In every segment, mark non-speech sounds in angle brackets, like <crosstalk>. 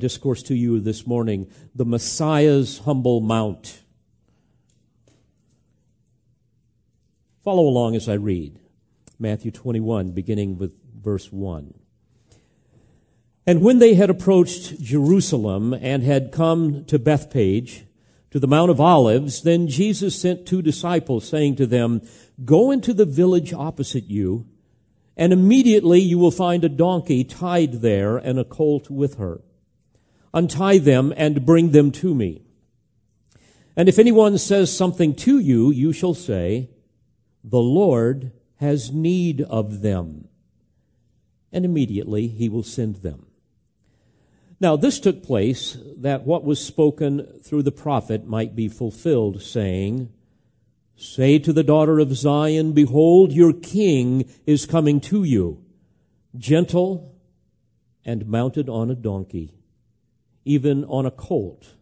discourse to you this morning the Messiah's humble mount. Follow along as I read Matthew 21, beginning with verse 1. And when they had approached Jerusalem and had come to Bethphage, to the Mount of Olives, then Jesus sent two disciples, saying to them, Go into the village opposite you, and immediately you will find a donkey tied there and a colt with her. Untie them and bring them to me. And if anyone says something to you, you shall say, The Lord has need of them. And immediately he will send them. Now, this took place that what was spoken through the prophet might be fulfilled, saying, Say to the daughter of Zion, Behold, your king is coming to you, gentle and mounted on a donkey, even on a colt,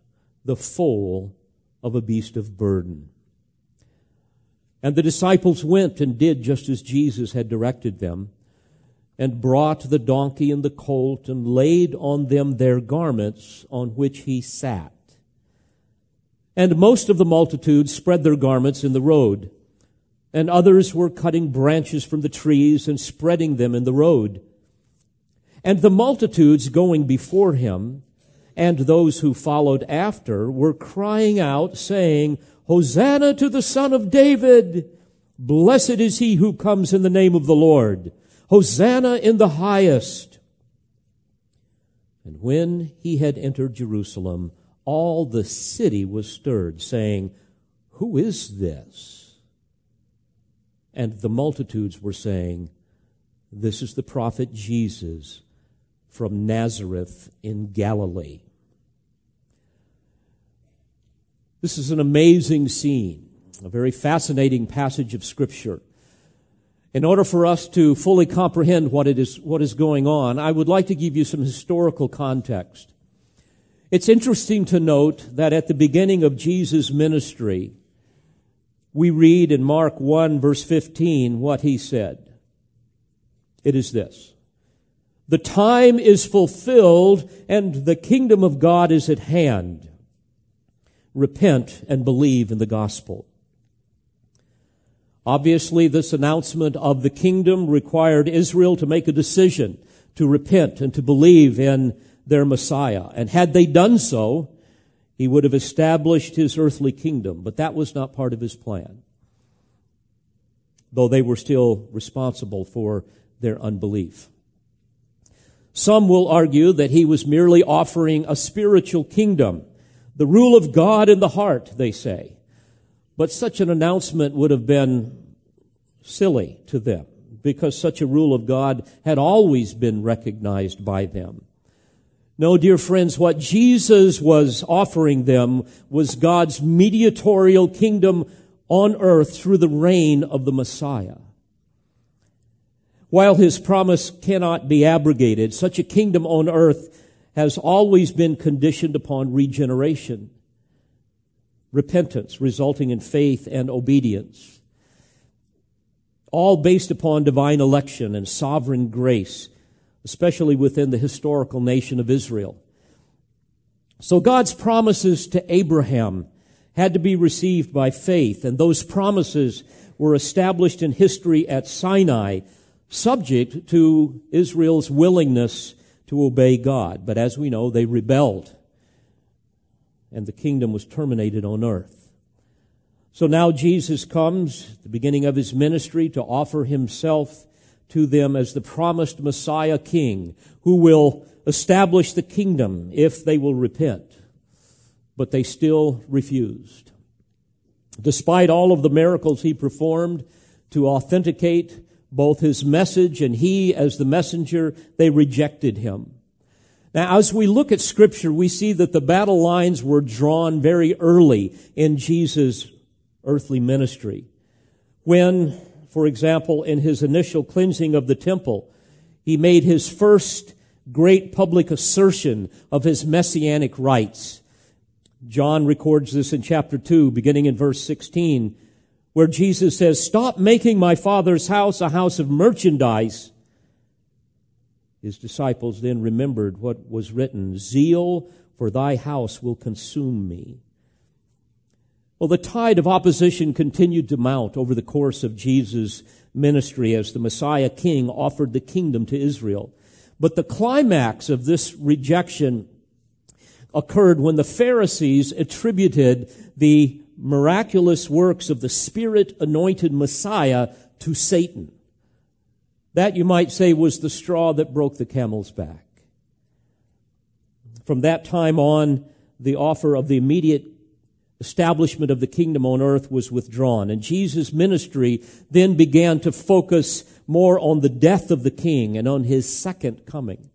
the foal of a beast of burden. And the disciples went and did just as Jesus had directed them and brought the donkey and the colt and laid on them their garments on which he sat. And most of the multitude spread their garments in the road, and others were cutting branches from the trees and spreading them in the road. And the multitudes going before him and those who followed after were crying out, saying, Hosanna to the Son of David! Blessed is he who comes in the name of the Lord! Hosanna in the highest. And when he had entered Jerusalem, all the city was stirred, saying, Who is this? And the multitudes were saying, This is the prophet Jesus from Nazareth in Galilee. This is an amazing scene, a very fascinating passage of Scripture. In order for us to fully comprehend what it is, what is going on, I would like to give you some historical context. It's interesting to note that at the beginning of Jesus' ministry, we read in Mark 1 verse 15 what he said. It is this. The time is fulfilled and the kingdom of God is at hand. Repent and believe in the gospel. Obviously, this announcement of the kingdom required Israel to make a decision to repent and to believe in their Messiah. And had they done so, he would have established his earthly kingdom. But that was not part of his plan. Though they were still responsible for their unbelief. Some will argue that he was merely offering a spiritual kingdom, the rule of God in the heart, they say. But such an announcement would have been silly to them because such a rule of God had always been recognized by them. No, dear friends, what Jesus was offering them was God's mediatorial kingdom on earth through the reign of the Messiah. While his promise cannot be abrogated, such a kingdom on earth has always been conditioned upon regeneration repentance resulting in faith and obedience. All based upon divine election and sovereign grace, especially within the historical nation of Israel. So God's promises to Abraham had to be received by faith, and those promises were established in history at Sinai, subject to Israel's willingness to obey God. But as we know, they rebelled and the kingdom was terminated on earth. So now Jesus comes, the beginning of his ministry, to offer himself to them as the promised Messiah King who will establish the kingdom if they will repent. But they still refused. Despite all of the miracles he performed to authenticate both his message and he as the messenger, they rejected him. Now, as we look at scripture, we see that the battle lines were drawn very early in Jesus' earthly ministry. When, for example, in his initial cleansing of the temple, he made his first great public assertion of his messianic rights. John records this in chapter 2, beginning in verse 16, where Jesus says, Stop making my father's house a house of merchandise His disciples then remembered what was written Zeal for thy house will consume me. Well, the tide of opposition continued to mount over the course of Jesus' ministry as the Messiah King offered the kingdom to Israel. But the climax of this rejection occurred when the Pharisees attributed the miraculous works of the Spirit anointed Messiah to Satan. That, you might say, was the straw that broke the camel's back. From that time on, the offer of the immediate establishment of the kingdom on earth was withdrawn. And Jesus' ministry then began to focus more on the death of the king and on his second coming.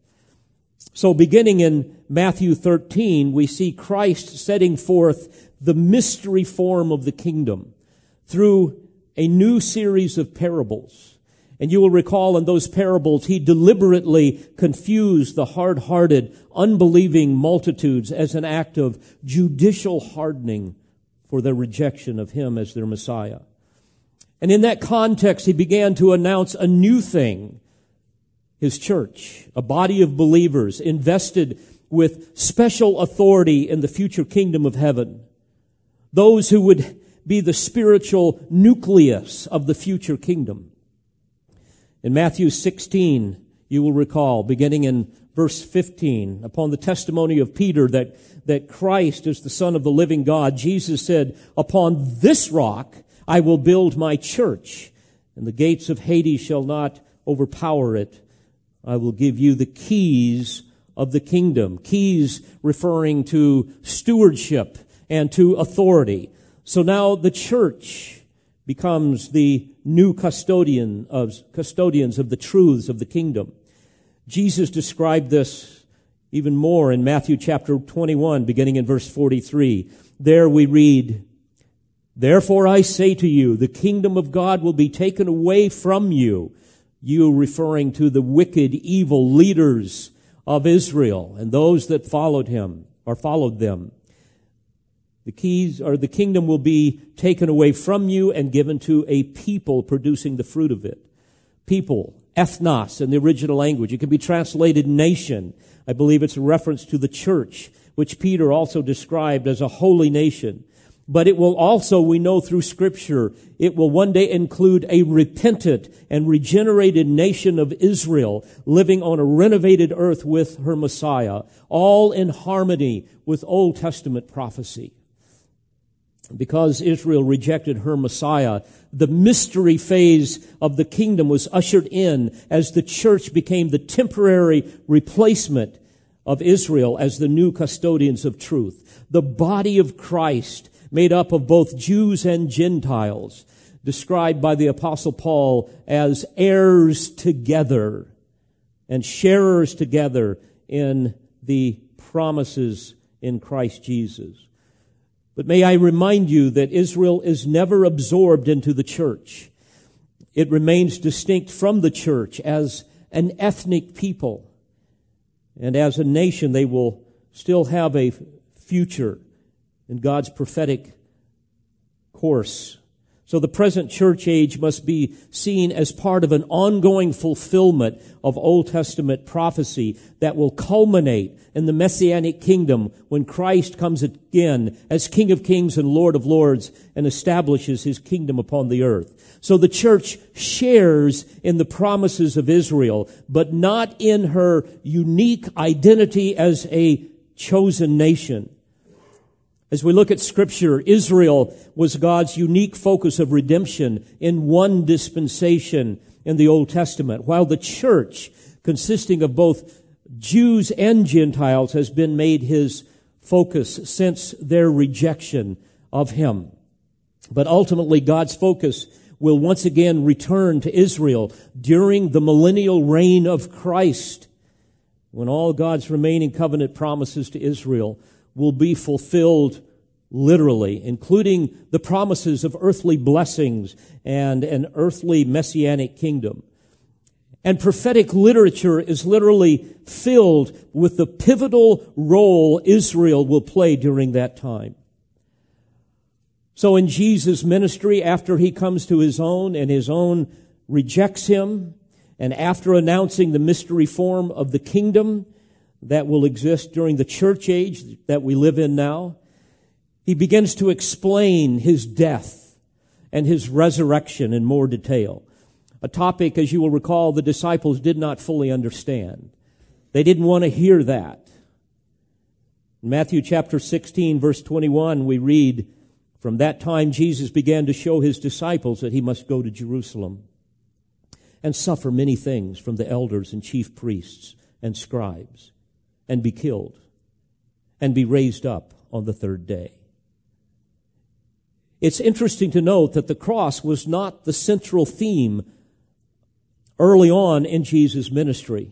So beginning in Matthew 13, we see Christ setting forth the mystery form of the kingdom through a new series of parables. And you will recall in those parables, he deliberately confused the hard-hearted, unbelieving multitudes as an act of judicial hardening for their rejection of him as their Messiah. And in that context, he began to announce a new thing. His church, a body of believers invested with special authority in the future kingdom of heaven. Those who would be the spiritual nucleus of the future kingdom. In Matthew 16, you will recall, beginning in verse 15, upon the testimony of Peter that, that Christ is the Son of the living God, Jesus said, Upon this rock I will build my church, and the gates of Hades shall not overpower it. I will give you the keys of the kingdom. Keys referring to stewardship and to authority. So now the church becomes the new custodian of, custodians of the truths of the kingdom. Jesus described this even more in Matthew chapter 21, beginning in verse 43. There we read, Therefore I say to you, the kingdom of God will be taken away from you. You referring to the wicked, evil leaders of Israel and those that followed him or followed them. The keys or the kingdom will be taken away from you and given to a people producing the fruit of it. People, ethnos in the original language. It can be translated nation. I believe it's a reference to the church, which Peter also described as a holy nation. But it will also, we know through scripture, it will one day include a repentant and regenerated nation of Israel living on a renovated earth with her Messiah, all in harmony with Old Testament prophecy because Israel rejected her Messiah, the mystery phase of the kingdom was ushered in as the church became the temporary replacement of Israel as the new custodians of truth. The body of Christ, made up of both Jews and Gentiles, described by the apostle Paul as heirs together and sharers together in the promises in Christ Jesus. But may I remind you that Israel is never absorbed into the church. It remains distinct from the church as an ethnic people. And as a nation, they will still have a future in God's prophetic course. So the present church age must be seen as part of an ongoing fulfillment of Old Testament prophecy that will culminate in the messianic kingdom when Christ comes again as King of Kings and Lord of Lords and establishes his kingdom upon the earth. So the church shares in the promises of Israel, but not in her unique identity as a chosen nation. As we look at scripture, Israel was God's unique focus of redemption in one dispensation in the Old Testament, while the church, consisting of both Jews and Gentiles, has been made his focus since their rejection of him. But ultimately, God's focus will once again return to Israel during the millennial reign of Christ, when all God's remaining covenant promises to Israel will be fulfilled literally, including the promises of earthly blessings and an earthly messianic kingdom. And prophetic literature is literally filled with the pivotal role Israel will play during that time. So in Jesus' ministry, after he comes to his own and his own rejects him, And after announcing the mystery form of the kingdom that will exist during the church age that we live in now, he begins to explain his death and his resurrection in more detail. A topic, as you will recall, the disciples did not fully understand. They didn't want to hear that. In Matthew chapter 16, verse 21, we read, From that time Jesus began to show his disciples that he must go to Jerusalem and suffer many things from the elders and chief priests and scribes and be killed and be raised up on the third day. It's interesting to note that the cross was not the central theme early on in Jesus' ministry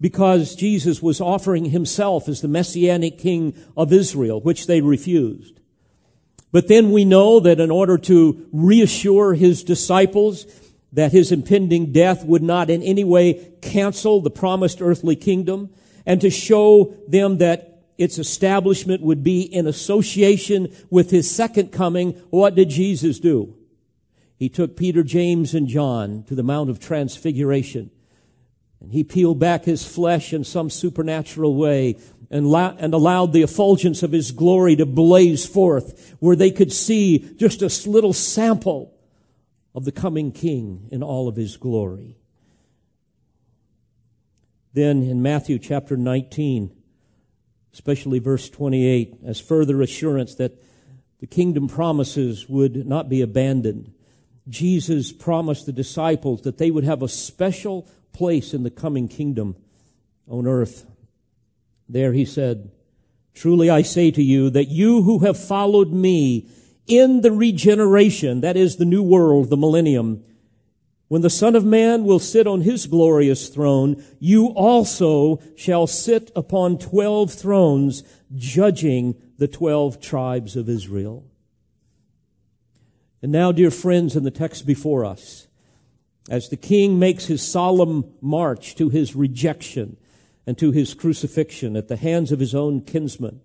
because Jesus was offering himself as the messianic king of Israel, which they refused. But then we know that in order to reassure his disciples that his impending death would not in any way cancel the promised earthly kingdom and to show them that its establishment would be in association with his second coming, what did Jesus do? He took Peter, James, and John to the Mount of Transfiguration. And he peeled back his flesh in some supernatural way and, la- and allowed the effulgence of his glory to blaze forth where they could see just a little sample of the coming king in all of his glory. Then in Matthew chapter 19, especially verse 28, as further assurance that the kingdom promises would not be abandoned. Jesus promised the disciples that they would have a special place in the coming kingdom on earth. There he said, Truly I say to you that you who have followed me in the regeneration, that is the new world, the millennium, when the Son of Man will sit on his glorious throne, you also shall sit upon twelve thrones, judging the twelve tribes of Israel. And now, dear friends, in the text before us, as the king makes his solemn march to his rejection and to his crucifixion at the hands of his own kinsmen,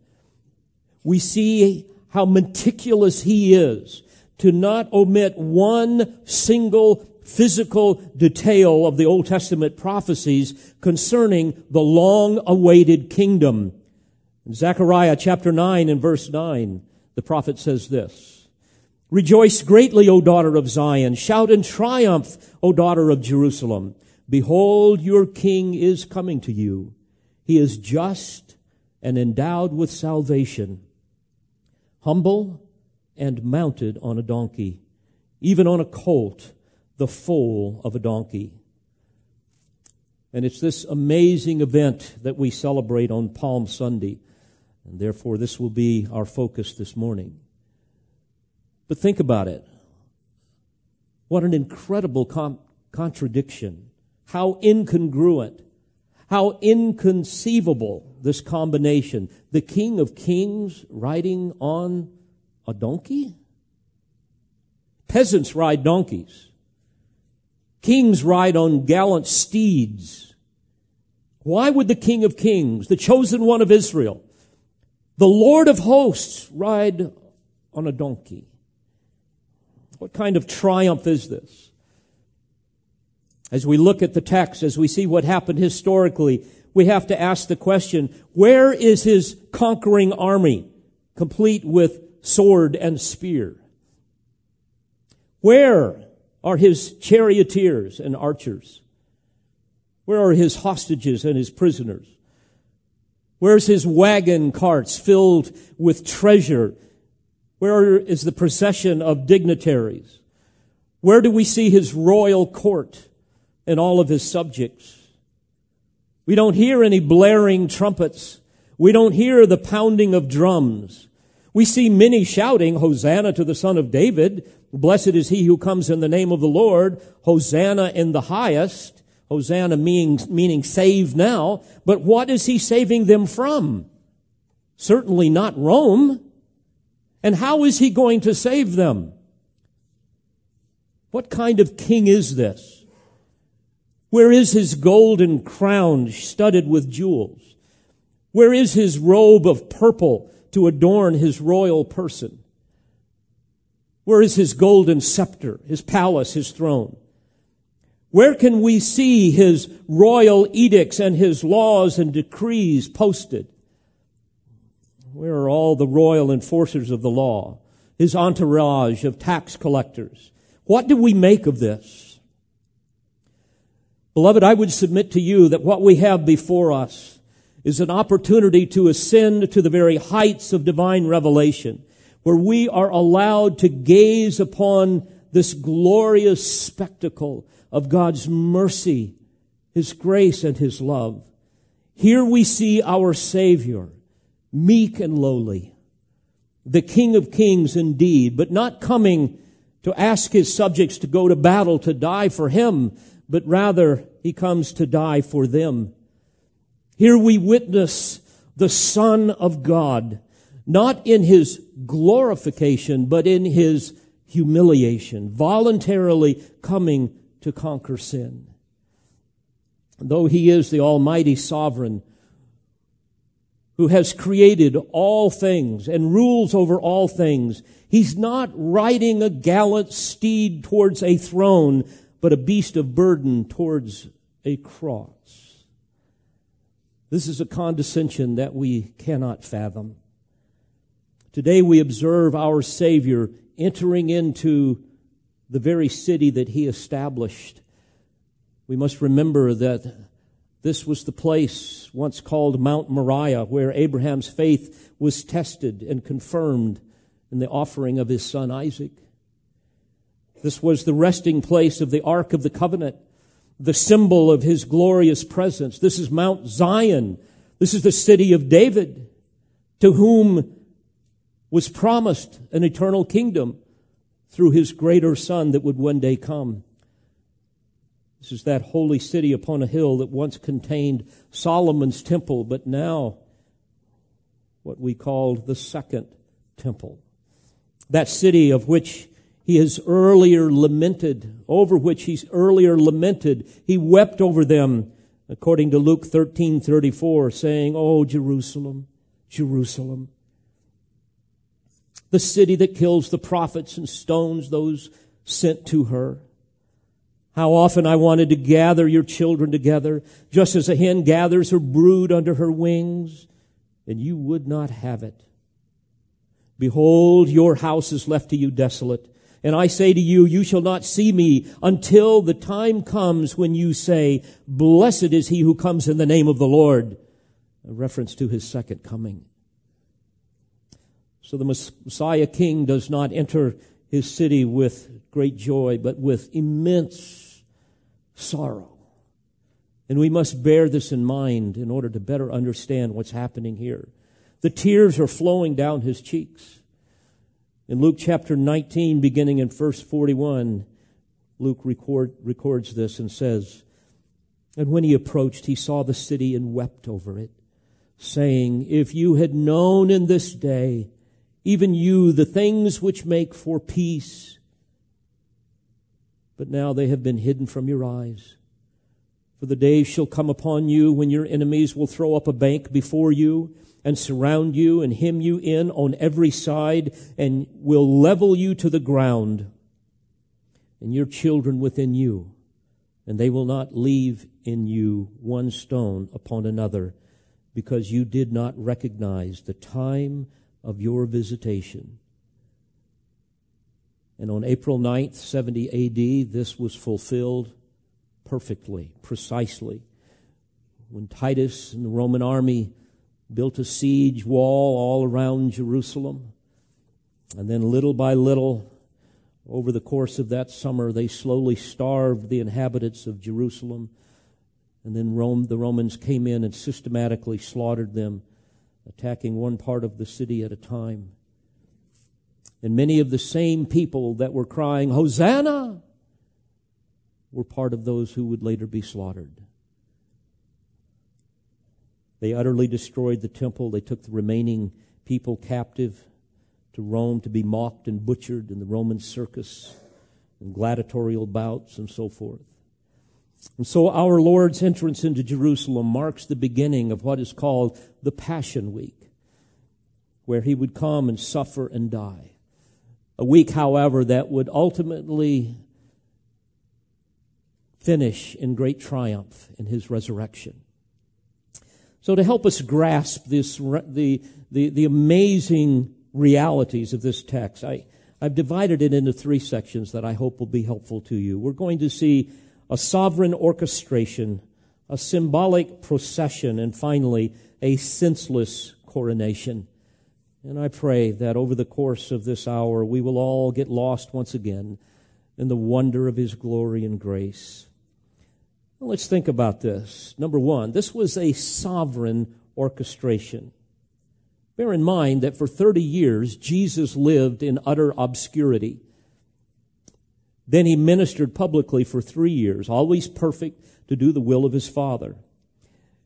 we see how meticulous he is to not omit one single physical detail of the Old Testament prophecies concerning the long awaited kingdom. In Zechariah chapter 9 and verse 9, the prophet says this, Rejoice greatly, O daughter of Zion. Shout in triumph, O daughter of Jerusalem. Behold, your king is coming to you. He is just and endowed with salvation, humble and mounted on a donkey, even on a colt, the foal of a donkey. And it's this amazing event that we celebrate on Palm Sunday. And therefore, this will be our focus this morning. But think about it. What an incredible com- contradiction. How incongruent. How inconceivable this combination. The King of Kings riding on a donkey? Peasants ride donkeys. Kings ride on gallant steeds. Why would the King of Kings, the chosen one of Israel, the Lord of hosts, ride on a donkey? What kind of triumph is this? As we look at the text, as we see what happened historically, we have to ask the question, where is his conquering army, complete with sword and spear? Where are his charioteers and archers? Where are his hostages and his prisoners? Where's his wagon carts filled with treasure? Where is the procession of dignitaries? Where do we see his royal court and all of his subjects? We don't hear any blaring trumpets. We don't hear the pounding of drums. We see many shouting, Hosanna to the Son of David. Blessed is he who comes in the name of the Lord. Hosanna in the highest. Hosanna meaning, meaning save now. But what is he saving them from? Certainly not Rome. And how is he going to save them? What kind of king is this? Where is his golden crown studded with jewels? Where is his robe of purple to adorn his royal person? Where is his golden scepter, his palace, his throne? Where can we see his royal edicts and his laws and decrees posted? Where are all the royal enforcers of the law? His entourage of tax collectors? What do we make of this? Beloved, I would submit to you that what we have before us is an opportunity to ascend to the very heights of divine revelation, where we are allowed to gaze upon this glorious spectacle of God's mercy, His grace, and His love. Here we see our Savior, meek and lowly, the King of kings indeed, but not coming to ask His subjects to go to battle to die for Him, but rather He comes to die for them. Here we witness the Son of God, not in His glorification, but in His humiliation, voluntarily coming to conquer sin. Though he is the almighty sovereign who has created all things and rules over all things, he's not riding a gallant steed towards a throne, but a beast of burden towards a cross. This is a condescension that we cannot fathom. Today we observe our Savior entering into the very city that he established. We must remember that this was the place once called Mount Moriah where Abraham's faith was tested and confirmed in the offering of his son Isaac. This was the resting place of the Ark of the Covenant, the symbol of his glorious presence. This is Mount Zion. This is the city of David, to whom was promised an eternal kingdom through his greater son that would one day come. This is that holy city upon a hill that once contained Solomon's temple, but now what we called the second temple. That city of which he has earlier lamented, over which he's earlier lamented. He wept over them, according to Luke 13, 34, saying, Oh, Jerusalem, Jerusalem, the city that kills the prophets and stones those sent to her. How often I wanted to gather your children together, just as a hen gathers her brood under her wings, and you would not have it. Behold, your house is left to you desolate. And I say to you, you shall not see me until the time comes when you say, blessed is he who comes in the name of the Lord. A reference to his second coming. So the Messiah King does not enter his city with great joy, but with immense sorrow. And we must bear this in mind in order to better understand what's happening here. The tears are flowing down his cheeks. In Luke chapter 19, beginning in verse 41, Luke record, records this and says, And when he approached, he saw the city and wept over it, saying, If you had known in this day even you, the things which make for peace. But now they have been hidden from your eyes. For the day shall come upon you when your enemies will throw up a bank before you and surround you and hem you in on every side and will level you to the ground and your children within you. And they will not leave in you one stone upon another because you did not recognize the time of your visitation. And on April 9th, 70 AD, this was fulfilled perfectly, precisely. When Titus and the Roman army built a siege wall all around Jerusalem, and then little by little, over the course of that summer, they slowly starved the inhabitants of Jerusalem. And then Rome, the Romans came in and systematically slaughtered them attacking one part of the city at a time. And many of the same people that were crying, Hosanna, were part of those who would later be slaughtered. They utterly destroyed the temple. They took the remaining people captive to Rome to be mocked and butchered in the Roman circus and gladiatorial bouts and so forth. And so our Lord's entrance into Jerusalem marks the beginning of what is called the Passion Week, where he would come and suffer and die. A week, however, that would ultimately finish in great triumph in his resurrection. So to help us grasp this, the, the, the amazing realities of this text, I, I've divided it into three sections that I hope will be helpful to you. We're going to see a sovereign orchestration, a symbolic procession, and finally, a senseless coronation. And I pray that over the course of this hour, we will all get lost once again in the wonder of His glory and grace. Well, let's think about this. Number one, this was a sovereign orchestration. Bear in mind that for 30 years, Jesus lived in utter obscurity. Then he ministered publicly for three years, always perfect to do the will of his Father.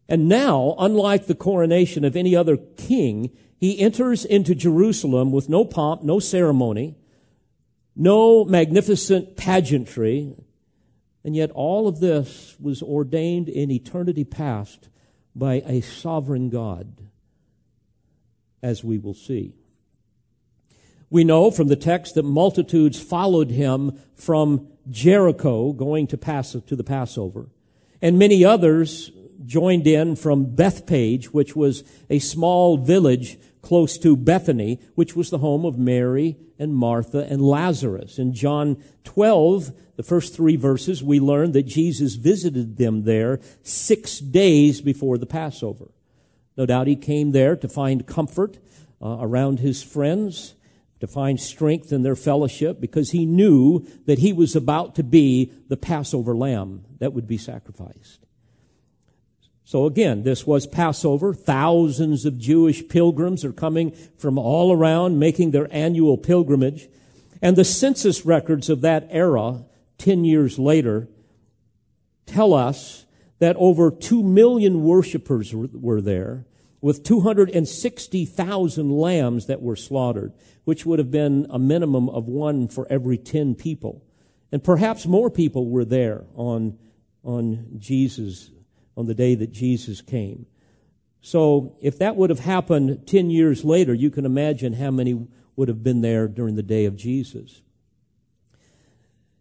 And now, unlike the coronation of any other king, he enters into Jerusalem with no pomp, no ceremony, no magnificent pageantry, and yet all of this was ordained in eternity past by a sovereign God, as we will see. We know from the text that multitudes followed him from Jericho going to pass to the Passover. And many others joined in from Bethphage, which was a small village close to Bethany, which was the home of Mary and Martha and Lazarus. In John 12, the first three verses, we learn that Jesus visited them there six days before the Passover. No doubt he came there to find comfort uh, around his friends, to find strength in their fellowship, because he knew that he was about to be the Passover lamb that would be sacrificed. So again, this was Passover. Thousands of Jewish pilgrims are coming from all around making their annual pilgrimage. And the census records of that era, 10 years later, tell us that over 2 million worshipers were there with 260,000 lambs that were slaughtered, which would have been a minimum of one for every 10 people. And perhaps more people were there on, on Jesus' on the day that Jesus came. So if that would have happened 10 years later, you can imagine how many would have been there during the day of Jesus.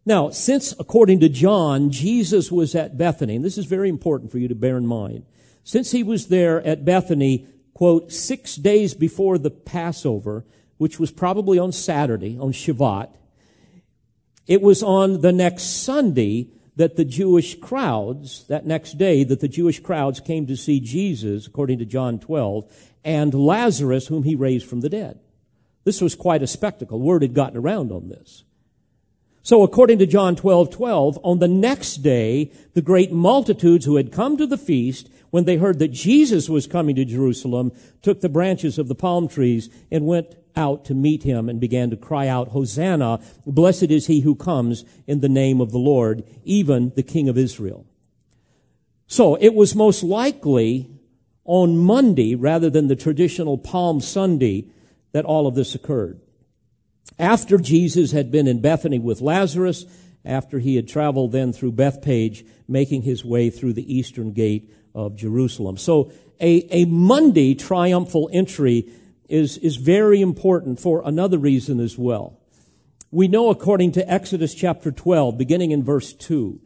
Now, since according to John, Jesus was at Bethany, and this is very important for you to bear in mind, since he was there at Bethany, quote, six days before the Passover, which was probably on Saturday, on Shabbat, it was on the next Sunday that the Jewish crowds, that next day, that the Jewish crowds came to see Jesus, according to John 12, and Lazarus, whom he raised from the dead. This was quite a spectacle. Word had gotten around on this. So according to John 12, 12, on the next day, the great multitudes who had come to the feast, when they heard that Jesus was coming to Jerusalem, took the branches of the palm trees and went out to meet him and began to cry out, Hosanna, blessed is he who comes in the name of the Lord, even the King of Israel. So it was most likely on Monday rather than the traditional Palm Sunday that all of this occurred. After Jesus had been in Bethany with Lazarus, after he had traveled then through Bethphage, making his way through the eastern gate of Jerusalem. So a, a Monday triumphal entry is, is very important for another reason as well. We know according to Exodus chapter 12, beginning in verse 2,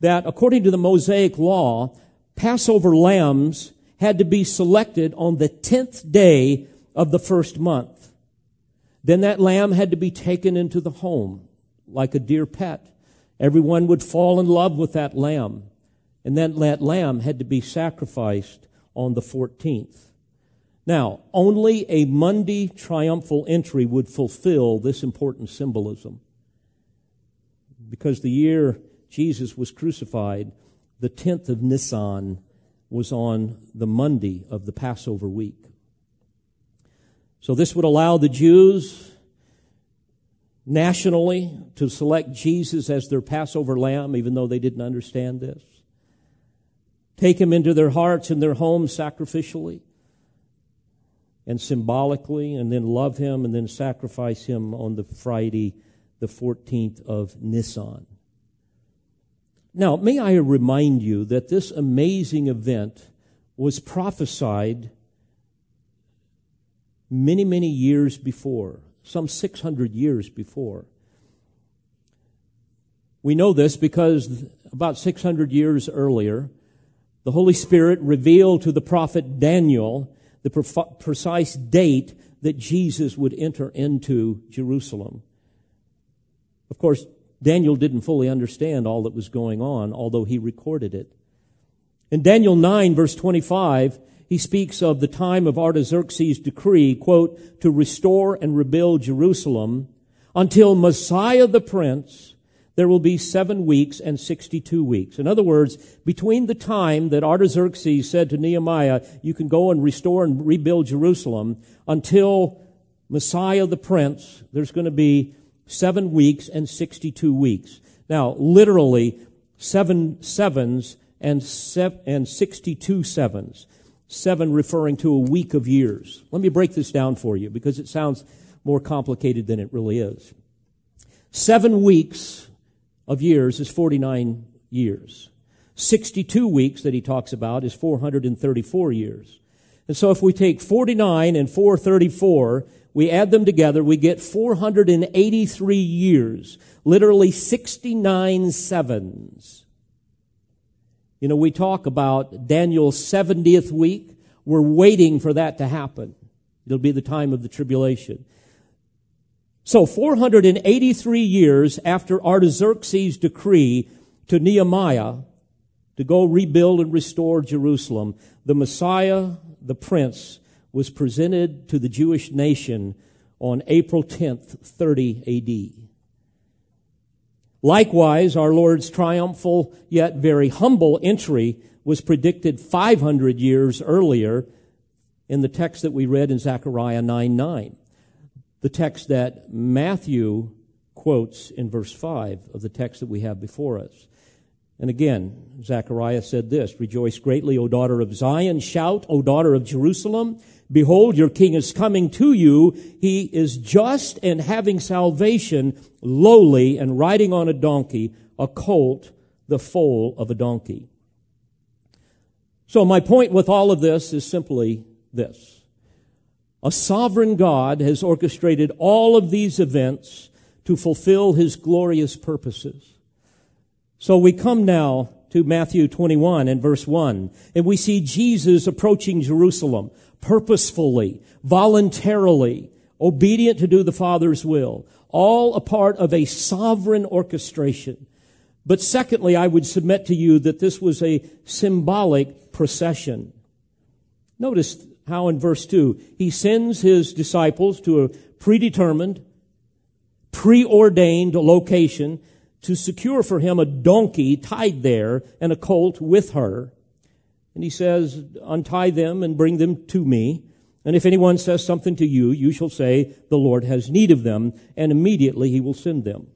that according to the Mosaic law, Passover lambs had to be selected on the 10th day of the first month. Then that lamb had to be taken into the home like a dear pet. Everyone would fall in love with that lamb. And then that lamb had to be sacrificed on the 14th. Now, only a Monday triumphal entry would fulfill this important symbolism. Because the year Jesus was crucified, the 10th of Nisan was on the Monday of the Passover week. So this would allow the Jews nationally to select Jesus as their Passover lamb, even though they didn't understand this. Take him into their hearts and their homes sacrificially and symbolically, and then love him and then sacrifice him on the Friday, the 14th of Nisan. Now, may I remind you that this amazing event was prophesied many, many years before, some 600 years before. We know this because about 600 years earlier, the Holy Spirit revealed to the prophet Daniel the precise date that Jesus would enter into Jerusalem. Of course, Daniel didn't fully understand all that was going on, although he recorded it. In Daniel 9 verse 25, he speaks of the time of Artaxerxes' decree, quote, to restore and rebuild Jerusalem until Messiah the Prince, there will be seven weeks and 62 weeks. In other words, between the time that Artaxerxes said to Nehemiah, you can go and restore and rebuild Jerusalem, until Messiah the Prince, there's going to be seven weeks and 62 weeks. Now, literally, seven sevens and, and 62 sevens. Seven referring to a week of years. Let me break this down for you because it sounds more complicated than it really is. Seven weeks of years is 49 years. 62 weeks that he talks about is 434 years. And so if we take 49 and 434, we add them together, we get 483 years. Literally 69 sevens. You know, we talk about Daniel's 70th week. We're waiting for that to happen. It'll be the time of the tribulation. So 483 years after Artaxerxes' decree to Nehemiah to go rebuild and restore Jerusalem, the Messiah, the Prince, was presented to the Jewish nation on April 10th, 30 AD. Likewise, our Lord's triumphal yet very humble entry was predicted 500 years earlier in the text that we read in Zechariah 9 9 the text that Matthew quotes in verse 5 of the text that we have before us. And again, Zechariah said this, Rejoice greatly, O daughter of Zion. Shout, O daughter of Jerusalem. Behold, your king is coming to you. He is just and having salvation, lowly and riding on a donkey, a colt, the foal of a donkey. So my point with all of this is simply this. A sovereign God has orchestrated all of these events to fulfill his glorious purposes. So we come now to Matthew 21 and verse 1, and we see Jesus approaching Jerusalem purposefully, voluntarily, obedient to do the Father's will, all a part of a sovereign orchestration. But secondly, I would submit to you that this was a symbolic procession. Notice how in verse 2 he sends his disciples to a predetermined, preordained location to secure for him a donkey tied there and a colt with her. And he says, untie them and bring them to me. And if anyone says something to you, you shall say, the Lord has need of them, and immediately he will send them.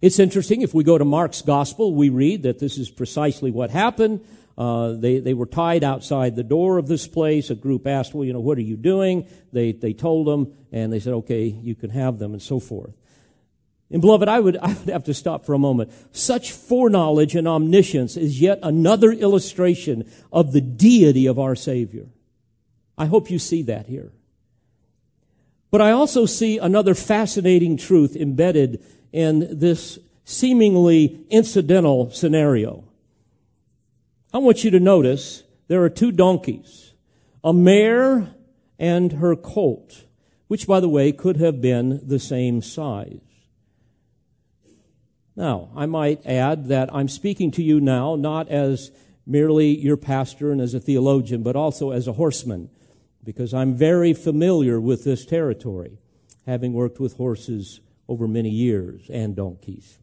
It's interesting, if we go to Mark's gospel, we read that this is precisely what happened. Uh, they, they were tied outside the door of this place. A group asked, well, you know, what are you doing? They, they told them, and they said, okay, you can have them, and so forth. And beloved, I would, <laughs> I would have to stop for a moment. Such foreknowledge and omniscience is yet another illustration of the deity of our Savior. I hope you see that here. But I also see another fascinating truth embedded in this seemingly incidental scenario. I want you to notice there are two donkeys, a mare and her colt, which, by the way, could have been the same size. Now, I might add that I'm speaking to you now not as merely your pastor and as a theologian, but also as a horseman, because I'm very familiar with this territory, having worked with horses over many years and donkeys.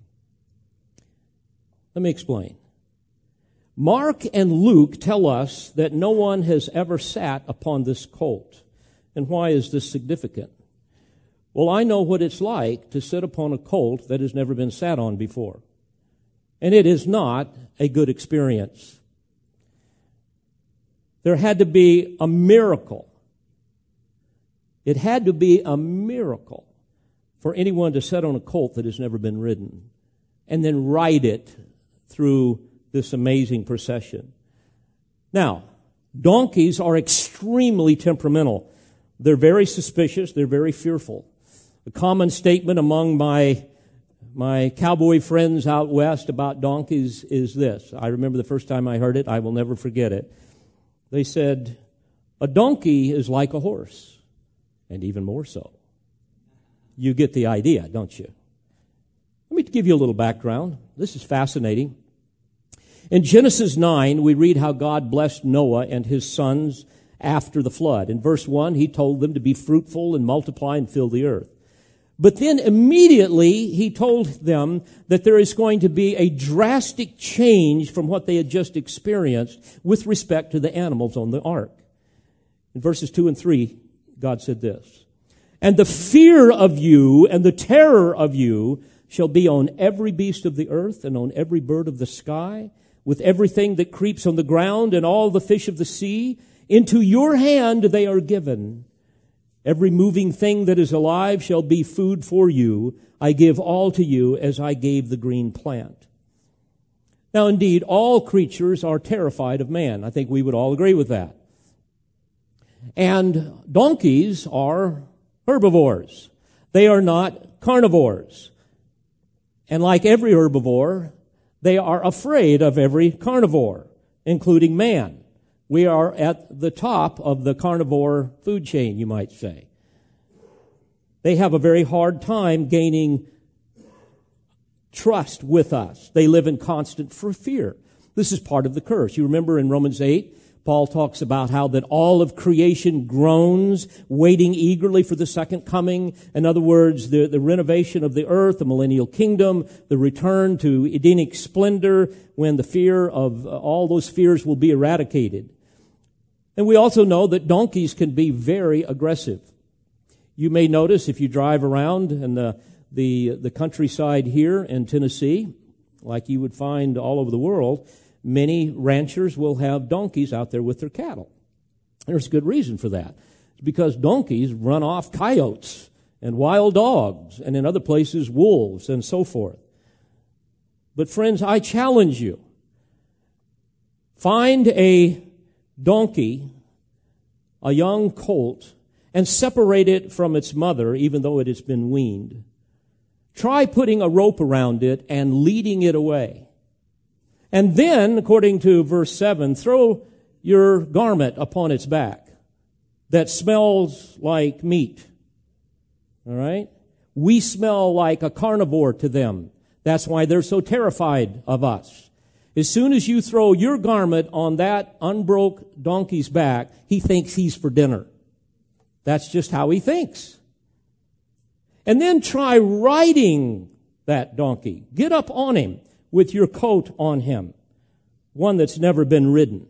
Let me explain. Mark and Luke tell us that no one has ever sat upon this colt. And why is this significant? Well, I know what it's like to sit upon a colt that has never been sat on before. And it is not a good experience. There had to be a miracle. It had to be a miracle for anyone to sit on a colt that has never been ridden and then ride it through this amazing procession. Now, donkeys are extremely temperamental. They're very suspicious. They're very fearful. A common statement among my my cowboy friends out west about donkeys is this. I remember the first time I heard it, I will never forget it. They said, A donkey is like a horse, and even more so. You get the idea, don't you? Let me give you a little background. This is fascinating. In Genesis 9, we read how God blessed Noah and his sons after the flood. In verse 1, he told them to be fruitful and multiply and fill the earth. But then immediately he told them that there is going to be a drastic change from what they had just experienced with respect to the animals on the ark. In verses 2 and 3, God said this, And the fear of you and the terror of you shall be on every beast of the earth and on every bird of the sky, with everything that creeps on the ground and all the fish of the sea. Into your hand they are given. Every moving thing that is alive shall be food for you. I give all to you as I gave the green plant. Now, indeed, all creatures are terrified of man. I think we would all agree with that. And donkeys are herbivores. They are not carnivores. And like every herbivore, they are afraid of every carnivore, including man. We are at the top of the carnivore food chain, you might say. They have a very hard time gaining trust with us. They live in constant fear. This is part of the curse. You remember in Romans 8, Paul talks about how that all of creation groans, waiting eagerly for the second coming. In other words, the, the renovation of the earth, the millennial kingdom, the return to Edenic splendor, when the fear of uh, all those fears will be eradicated. And we also know that donkeys can be very aggressive. You may notice if you drive around in the, the, the countryside here in Tennessee, like you would find all over the world, many ranchers will have donkeys out there with their cattle. There's a good reason for that. It's because donkeys run off coyotes and wild dogs, and in other places, wolves and so forth. But friends, I challenge you. Find a donkey, a young colt, and separate it from its mother, even though it has been weaned. Try putting a rope around it and leading it away. And then, according to verse 7, throw your garment upon its back that smells like meat. All right? We smell like a carnivore to them. That's why they're so terrified of us. As soon as you throw your garment on that unbroke donkey's back, he thinks he's for dinner. That's just how he thinks. And then try riding that donkey. Get up on him with your coat on him, one that's never been ridden.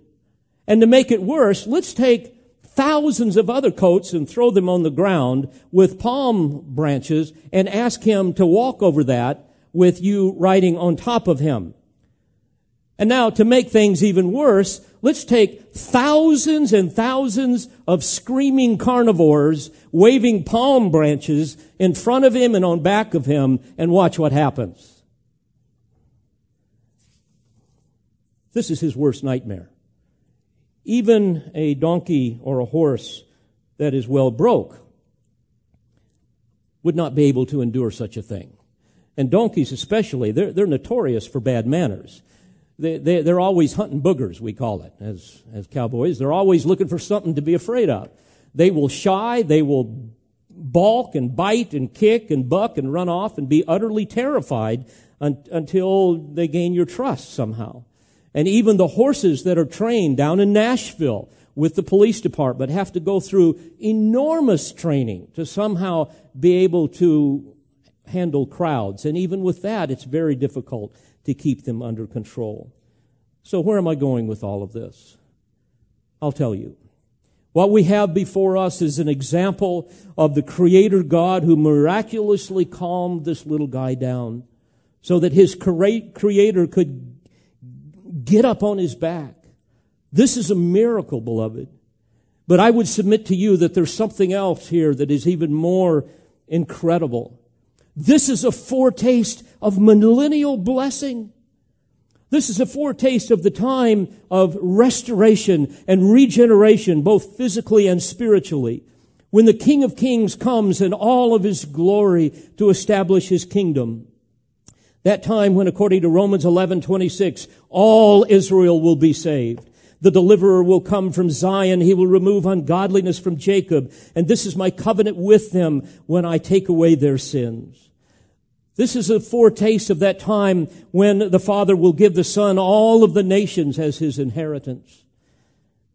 And to make it worse, let's take thousands of other coats and throw them on the ground with palm branches and ask him to walk over that with you riding on top of him. And now to make things even worse, let's take thousands and thousands of screaming carnivores waving palm branches in front of him and on back of him and watch what happens. This is his worst nightmare. Even a donkey or a horse that is well broke would not be able to endure such a thing. And donkeys especially, they're, they're notorious for bad manners. They, they, they're always hunting boogers, we call it, as, as cowboys. They're always looking for something to be afraid of. They will shy, they will balk and bite and kick and buck and run off and be utterly terrified un- until they gain your trust somehow. And even the horses that are trained down in Nashville with the police department have to go through enormous training to somehow be able to handle crowds. And even with that, it's very difficult to keep them under control. So where am I going with all of this? I'll tell you. What we have before us is an example of the creator God who miraculously calmed this little guy down so that his creator could get up on his back. This is a miracle, beloved. But I would submit to you that there's something else here that is even more incredible. This is a foretaste of millennial blessing. This is a foretaste of the time of restoration and regeneration, both physically and spiritually, when the King of Kings comes in all of his glory to establish his kingdom. That time when, according to Romans 11, 26, all Israel will be saved. The deliverer will come from Zion. He will remove ungodliness from Jacob. And this is my covenant with them when I take away their sins. This is a foretaste of that time when the Father will give the Son all of the nations as his inheritance.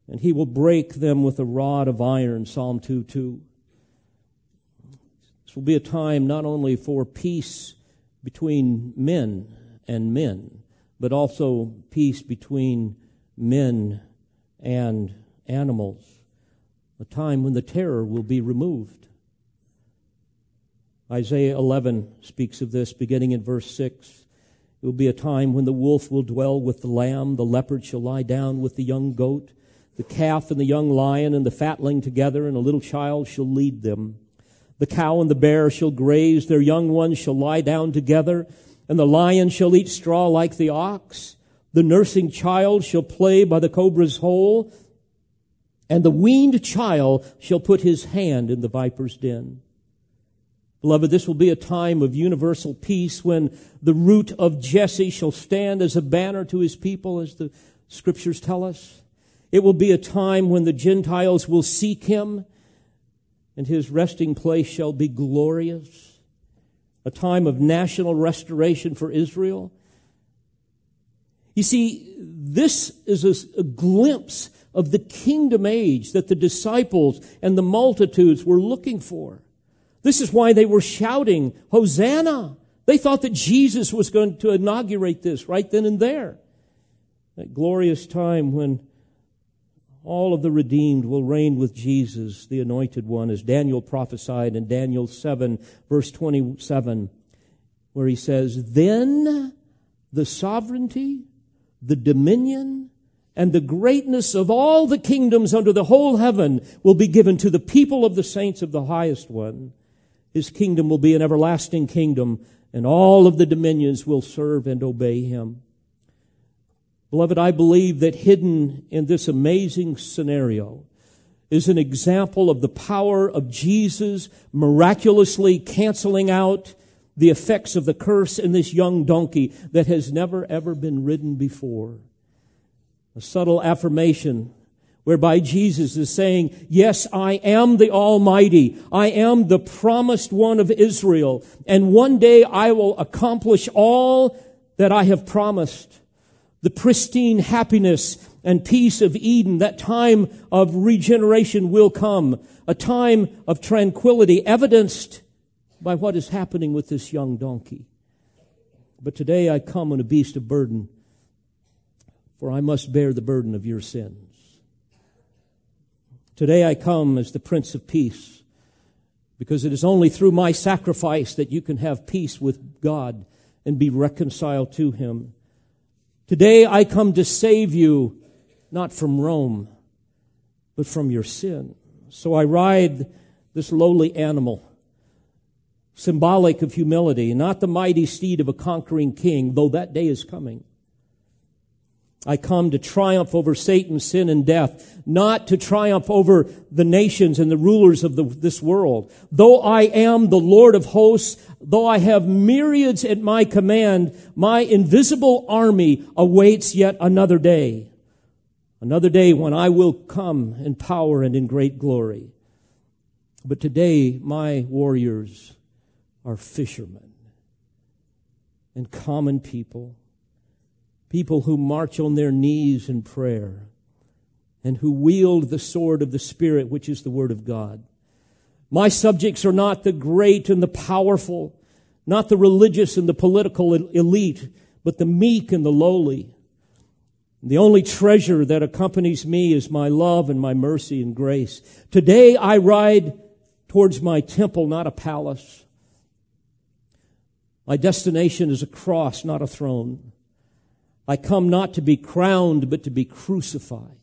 And he will break them with a rod of iron, Psalm 2 2. This will be a time not only for peace between men and men, but also peace between men and animals. A time when the terror will be removed. Isaiah 11 speaks of this beginning in verse 6. It will be a time when the wolf will dwell with the lamb, the leopard shall lie down with the young goat, the calf and the young lion and the fatling together, and a little child shall lead them. The cow and the bear shall graze, their young ones shall lie down together, and the lion shall eat straw like the ox. The nursing child shall play by the cobra's hole, and the weaned child shall put his hand in the viper's den. Beloved, this will be a time of universal peace when the root of Jesse shall stand as a banner to his people, as the scriptures tell us. It will be a time when the Gentiles will seek him and his resting place shall be glorious. A time of national restoration for Israel. You see, this is a, glimpse of the kingdom age that the disciples and the multitudes were looking for. This is why they were shouting, Hosanna! They thought that Jesus was going to inaugurate this right then and there. That glorious time when all of the redeemed will reign with Jesus, the anointed one, as Daniel prophesied in Daniel 7, verse 27, where he says, Then the sovereignty, the dominion, and the greatness of all the kingdoms under the whole heaven will be given to the people of the saints of the highest one. His kingdom will be an everlasting kingdom, and all of the dominions will serve and obey him. Beloved, I believe that hidden in this amazing scenario is an example of the power of Jesus miraculously canceling out the effects of the curse in this young donkey that has never ever been ridden before. A subtle affirmation whereby Jesus is saying, yes, I am the Almighty. I am the promised one of Israel. And one day I will accomplish all that I have promised the pristine happiness and peace of Eden, that time of regeneration will come, a time of tranquility evidenced by what is happening with this young donkey. But today I come on a beast of burden, for I must bear the burden of your sins. Today I come as the Prince of Peace, because it is only through my sacrifice that you can have peace with God and be reconciled to Him. Today I come to save you, not from Rome, but from your sin. So I ride this lowly animal, symbolic of humility, not the mighty steed of a conquering king, though that day is coming. I come to triumph over Satan, sin, and death, not to triumph over the nations and the rulers of the, this world. Though I am the Lord of hosts, though I have myriads at my command, my invisible army awaits yet another day. Another day when I will come in power and in great glory. But today, my warriors are fishermen and common people people who march on their knees in prayer and who wield the sword of the Spirit, which is the Word of God. My subjects are not the great and the powerful, not the religious and the political elite, but the meek and the lowly. The only treasure that accompanies me is my love and my mercy and grace. Today I ride towards my temple, not a palace. My destination is a cross, not a throne. I come not to be crowned, but to be crucified.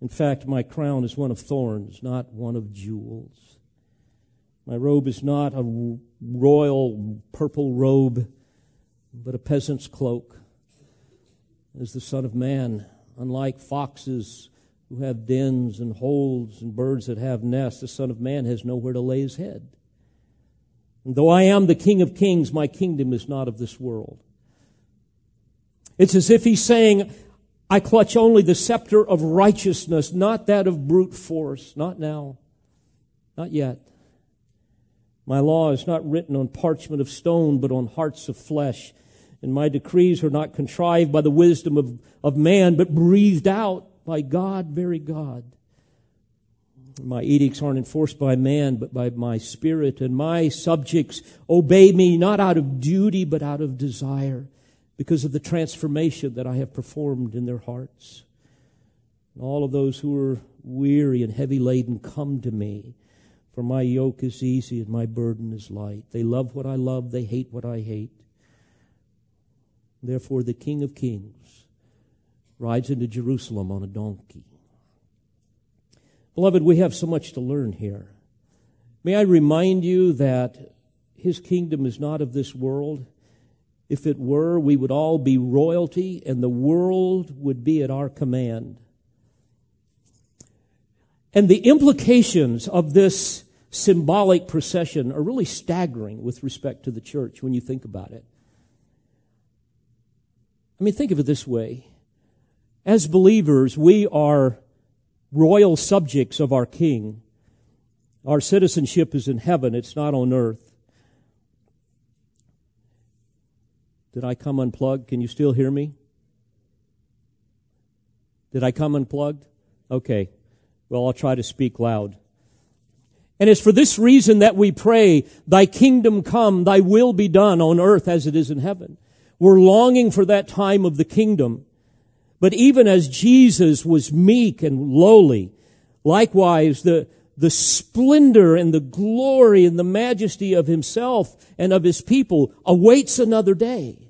In fact, my crown is one of thorns, not one of jewels. My robe is not a royal purple robe, but a peasant's cloak. As the Son of Man, unlike foxes who have dens and holes and birds that have nests, the Son of Man has nowhere to lay his head. And though I am the King of Kings, my kingdom is not of this world. It's as if he's saying, I clutch only the scepter of righteousness, not that of brute force. Not now. Not yet. My law is not written on parchment of stone, but on hearts of flesh. And my decrees are not contrived by the wisdom of, of man, but breathed out by God, very God. My edicts aren't enforced by man, but by my spirit. And my subjects obey me not out of duty, but out of desire because of the transformation that I have performed in their hearts. And all of those who are weary and heavy laden come to me, for my yoke is easy and my burden is light. They love what I love, they hate what I hate. Therefore, the King of Kings rides into Jerusalem on a donkey. Beloved, we have so much to learn here. May I remind you that his kingdom is not of this world. If it were, we would all be royalty and the world would be at our command. And the implications of this symbolic procession are really staggering with respect to the church when you think about it. I mean, think of it this way. As believers, we are royal subjects of our King. Our citizenship is in heaven, it's not on earth. Did I come unplugged? Can you still hear me? Did I come unplugged? Okay. Well, I'll try to speak loud. And it's for this reason that we pray, Thy kingdom come, Thy will be done on earth as it is in heaven. We're longing for that time of the kingdom. But even as Jesus was meek and lowly, likewise the, the splendor and the glory and the majesty of himself and of his people awaits another day.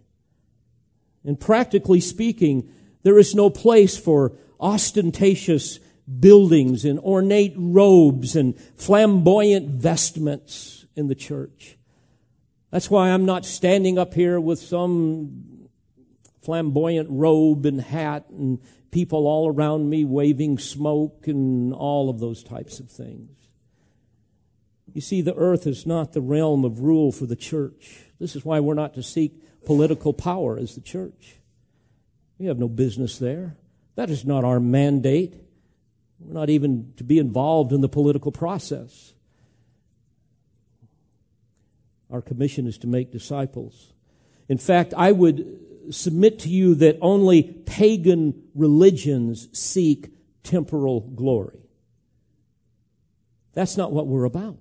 And practically speaking, there is no place for ostentatious buildings and ornate robes and flamboyant vestments in the church. That's why I'm not standing up here with some flamboyant robe and hat and people all around me waving smoke and all of those types of things. You see, the earth is not the realm of rule for the church. This is why we're not to seek political power as the church. We have no business there. That is not our mandate. We're not even to be involved in the political process. Our commission is to make disciples. In fact, I would submit to you that only pagan religions seek temporal glory. That's not what we're about.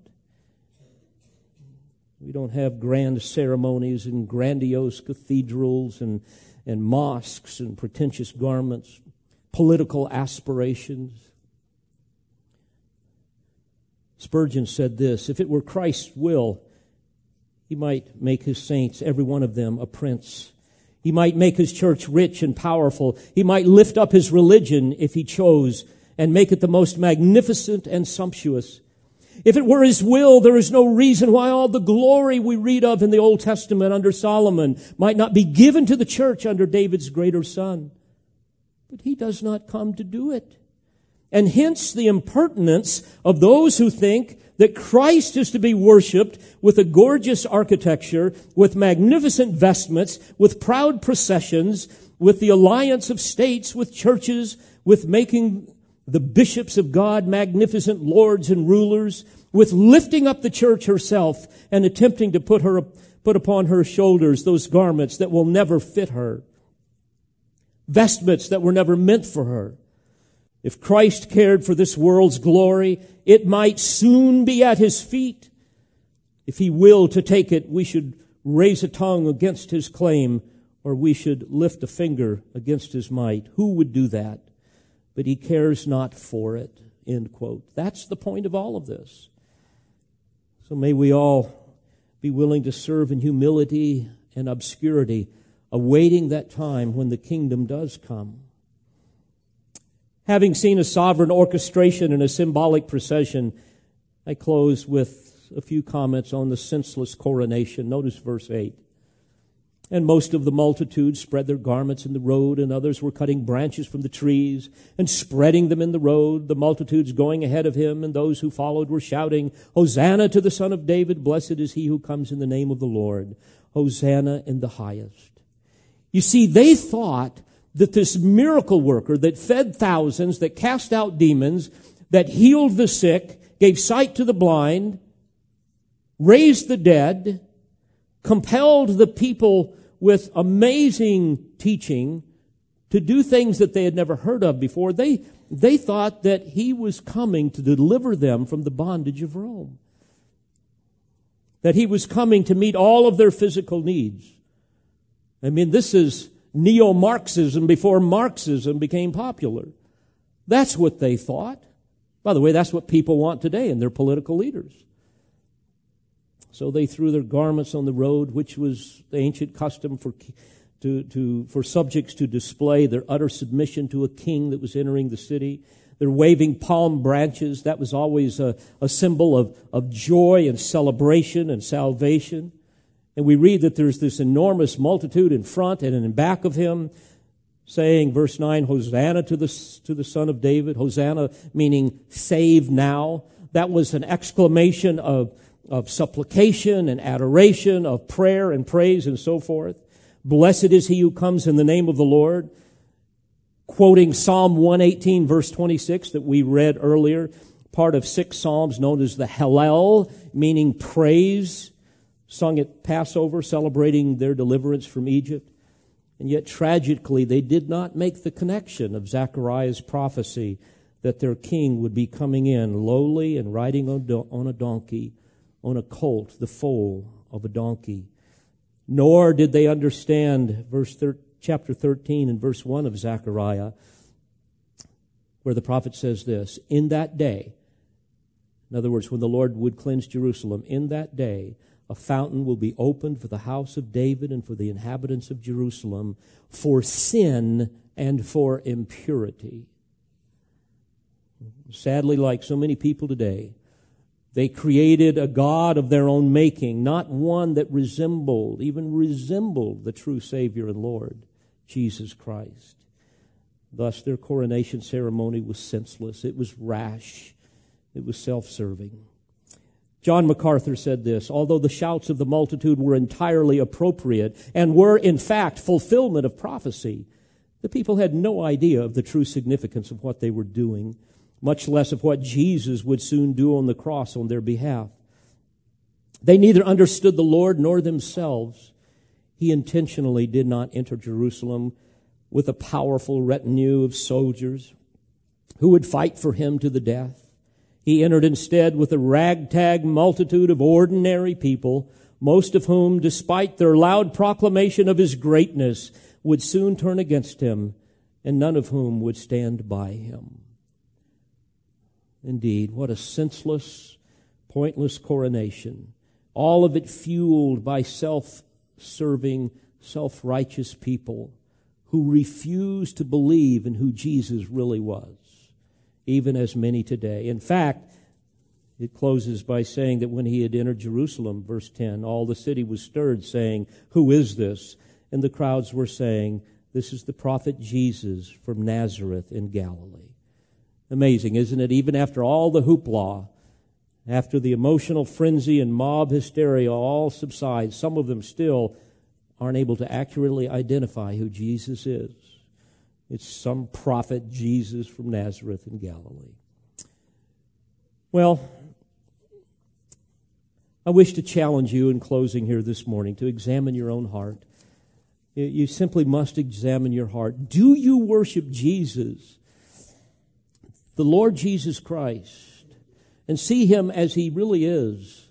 We don't have grand ceremonies and grandiose cathedrals and, and mosques and pretentious garments, political aspirations. Spurgeon said this If it were Christ's will, he might make his saints, every one of them, a prince. He might make his church rich and powerful. He might lift up his religion if he chose and make it the most magnificent and sumptuous. If it were his will, there is no reason why all the glory we read of in the Old Testament under Solomon might not be given to the church under David's greater son. But he does not come to do it. And hence the impertinence of those who think that Christ is to be worshiped with a gorgeous architecture, with magnificent vestments, with proud processions, with the alliance of states, with churches, with making the bishops of God, magnificent lords and rulers, with lifting up the church herself and attempting to put her, put upon her shoulders those garments that will never fit her. Vestments that were never meant for her. If Christ cared for this world's glory, it might soon be at his feet. If he willed to take it, we should raise a tongue against his claim, or we should lift a finger against his might. Who would do that? But he cares not for it. End quote. That's the point of all of this. So may we all be willing to serve in humility and obscurity, awaiting that time when the kingdom does come. Having seen a sovereign orchestration and a symbolic procession, I close with a few comments on the senseless coronation. Notice verse 8. And most of the multitude spread their garments in the road, and others were cutting branches from the trees and spreading them in the road. The multitudes going ahead of him, and those who followed were shouting, Hosanna to the Son of David! Blessed is he who comes in the name of the Lord. Hosanna in the highest. You see, they thought that this miracle worker that fed thousands, that cast out demons, that healed the sick, gave sight to the blind, raised the dead, compelled the people with amazing teaching to do things that they had never heard of before. They, they thought that he was coming to deliver them from the bondage of Rome. That he was coming to meet all of their physical needs. I mean, this is neo-Marxism before Marxism became popular. That's what they thought. By the way, that's what people want today in their political leaders. So they threw their garments on the road, which was the ancient custom for, to, to, for subjects to display their utter submission to a king that was entering the city. They're waving palm branches. That was always a, a symbol of, of joy and celebration and salvation. And we read that there's this enormous multitude in front and in back of him saying, verse 9, Hosanna to the, to the Son of David. Hosanna meaning save now. That was an exclamation of, of supplication and adoration, of prayer and praise and so forth. Blessed is he who comes in the name of the Lord. Quoting Psalm 118 verse 26 that we read earlier, part of six Psalms known as the Hallel, meaning praise, sung at Passover, celebrating their deliverance from Egypt. And yet tragically, they did not make the connection of Zechariah's prophecy that their king would be coming in lowly and riding on a donkey on a colt, the foal of a donkey. Nor did they understand verse thir- chapter 13 and verse 1 of Zechariah, where the prophet says this In that day, in other words, when the Lord would cleanse Jerusalem, in that day, a fountain will be opened for the house of David and for the inhabitants of Jerusalem for sin and for impurity. Sadly, like so many people today, they created a God of their own making, not one that resembled, even resembled the true Savior and Lord, Jesus Christ. Thus, their coronation ceremony was senseless. It was rash. It was self serving. John MacArthur said this Although the shouts of the multitude were entirely appropriate and were, in fact, fulfillment of prophecy, the people had no idea of the true significance of what they were doing much less of what Jesus would soon do on the cross on their behalf. They neither understood the Lord nor themselves. He intentionally did not enter Jerusalem with a powerful retinue of soldiers who would fight for him to the death. He entered instead with a ragtag multitude of ordinary people, most of whom, despite their loud proclamation of his greatness, would soon turn against him, and none of whom would stand by him. Indeed, what a senseless, pointless coronation. All of it fueled by self serving, self righteous people who refused to believe in who Jesus really was, even as many today. In fact, it closes by saying that when he had entered Jerusalem, verse 10, all the city was stirred, saying, Who is this? And the crowds were saying, This is the prophet Jesus from Nazareth in Galilee. Amazing, isn't it? Even after all the hoopla, after the emotional frenzy and mob hysteria all subsides, some of them still aren't able to accurately identify who Jesus is. It's some prophet Jesus from Nazareth in Galilee. Well, I wish to challenge you in closing here this morning to examine your own heart. You simply must examine your heart. Do you worship Jesus the Lord Jesus Christ and see him as he really is,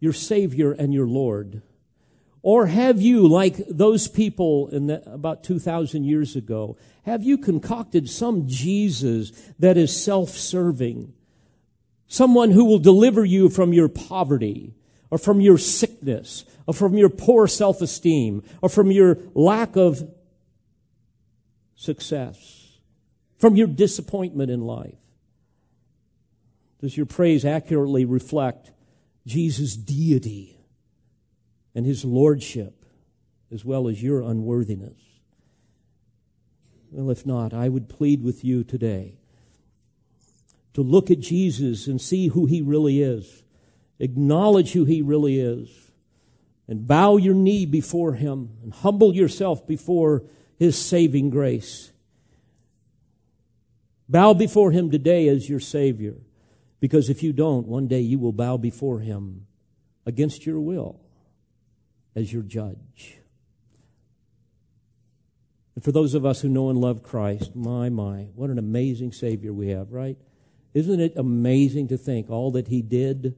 your Savior and your Lord? Or have you, like those people in the, about 2,000 years ago, have you concocted some Jesus that is self-serving? Someone who will deliver you from your poverty, or from your sickness, or from your poor self-esteem, or from your lack of success, from your disappointment in life. Does your praise accurately reflect Jesus' deity and his lordship as well as your unworthiness. Well, if not, I would plead with you today to look at Jesus and see who he really is, acknowledge who he really is, and bow your knee before him and humble yourself before his saving grace. Bow before him today as your Savior, because if you don't, one day you will bow before him against your will as your judge. And for those of us who know and love Christ, my, my, what an amazing Savior we have, right? Isn't it amazing to think all that He did,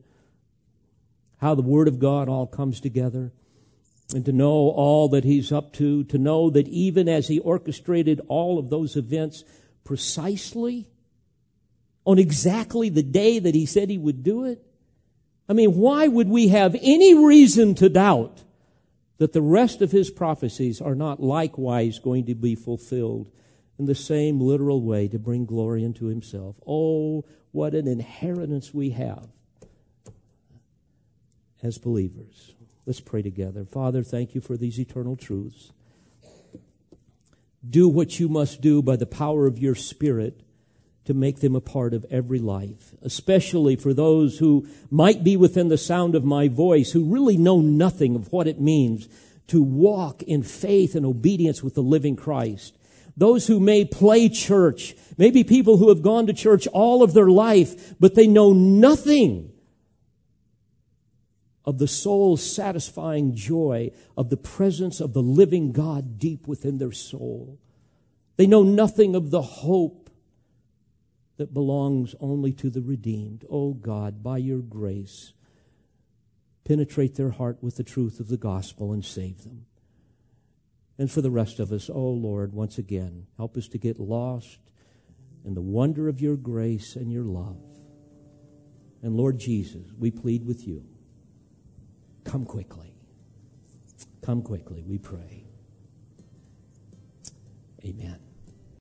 how the Word of God all comes together, and to know all that He's up to, to know that even as He orchestrated all of those events precisely, on exactly the day that He said He would do it? I mean, why would we have any reason to doubt that the rest of his prophecies are not likewise going to be fulfilled in the same literal way to bring glory unto himself. Oh, what an inheritance we have as believers. Let's pray together. Father, thank you for these eternal truths. Do what you must do by the power of your Spirit to make them a part of every life, especially for those who might be within the sound of my voice, who really know nothing of what it means to walk in faith and obedience with the living Christ. Those who may play church, maybe people who have gone to church all of their life, but they know nothing of the soul satisfying joy of the presence of the living God deep within their soul. They know nothing of the hope that belongs only to the redeemed. Oh God, by your grace, penetrate their heart with the truth of the gospel and save them. And for the rest of us, oh Lord, once again, help us to get lost in the wonder of your grace and your love. And Lord Jesus, we plead with you. Come quickly. Come quickly, we pray. Amen.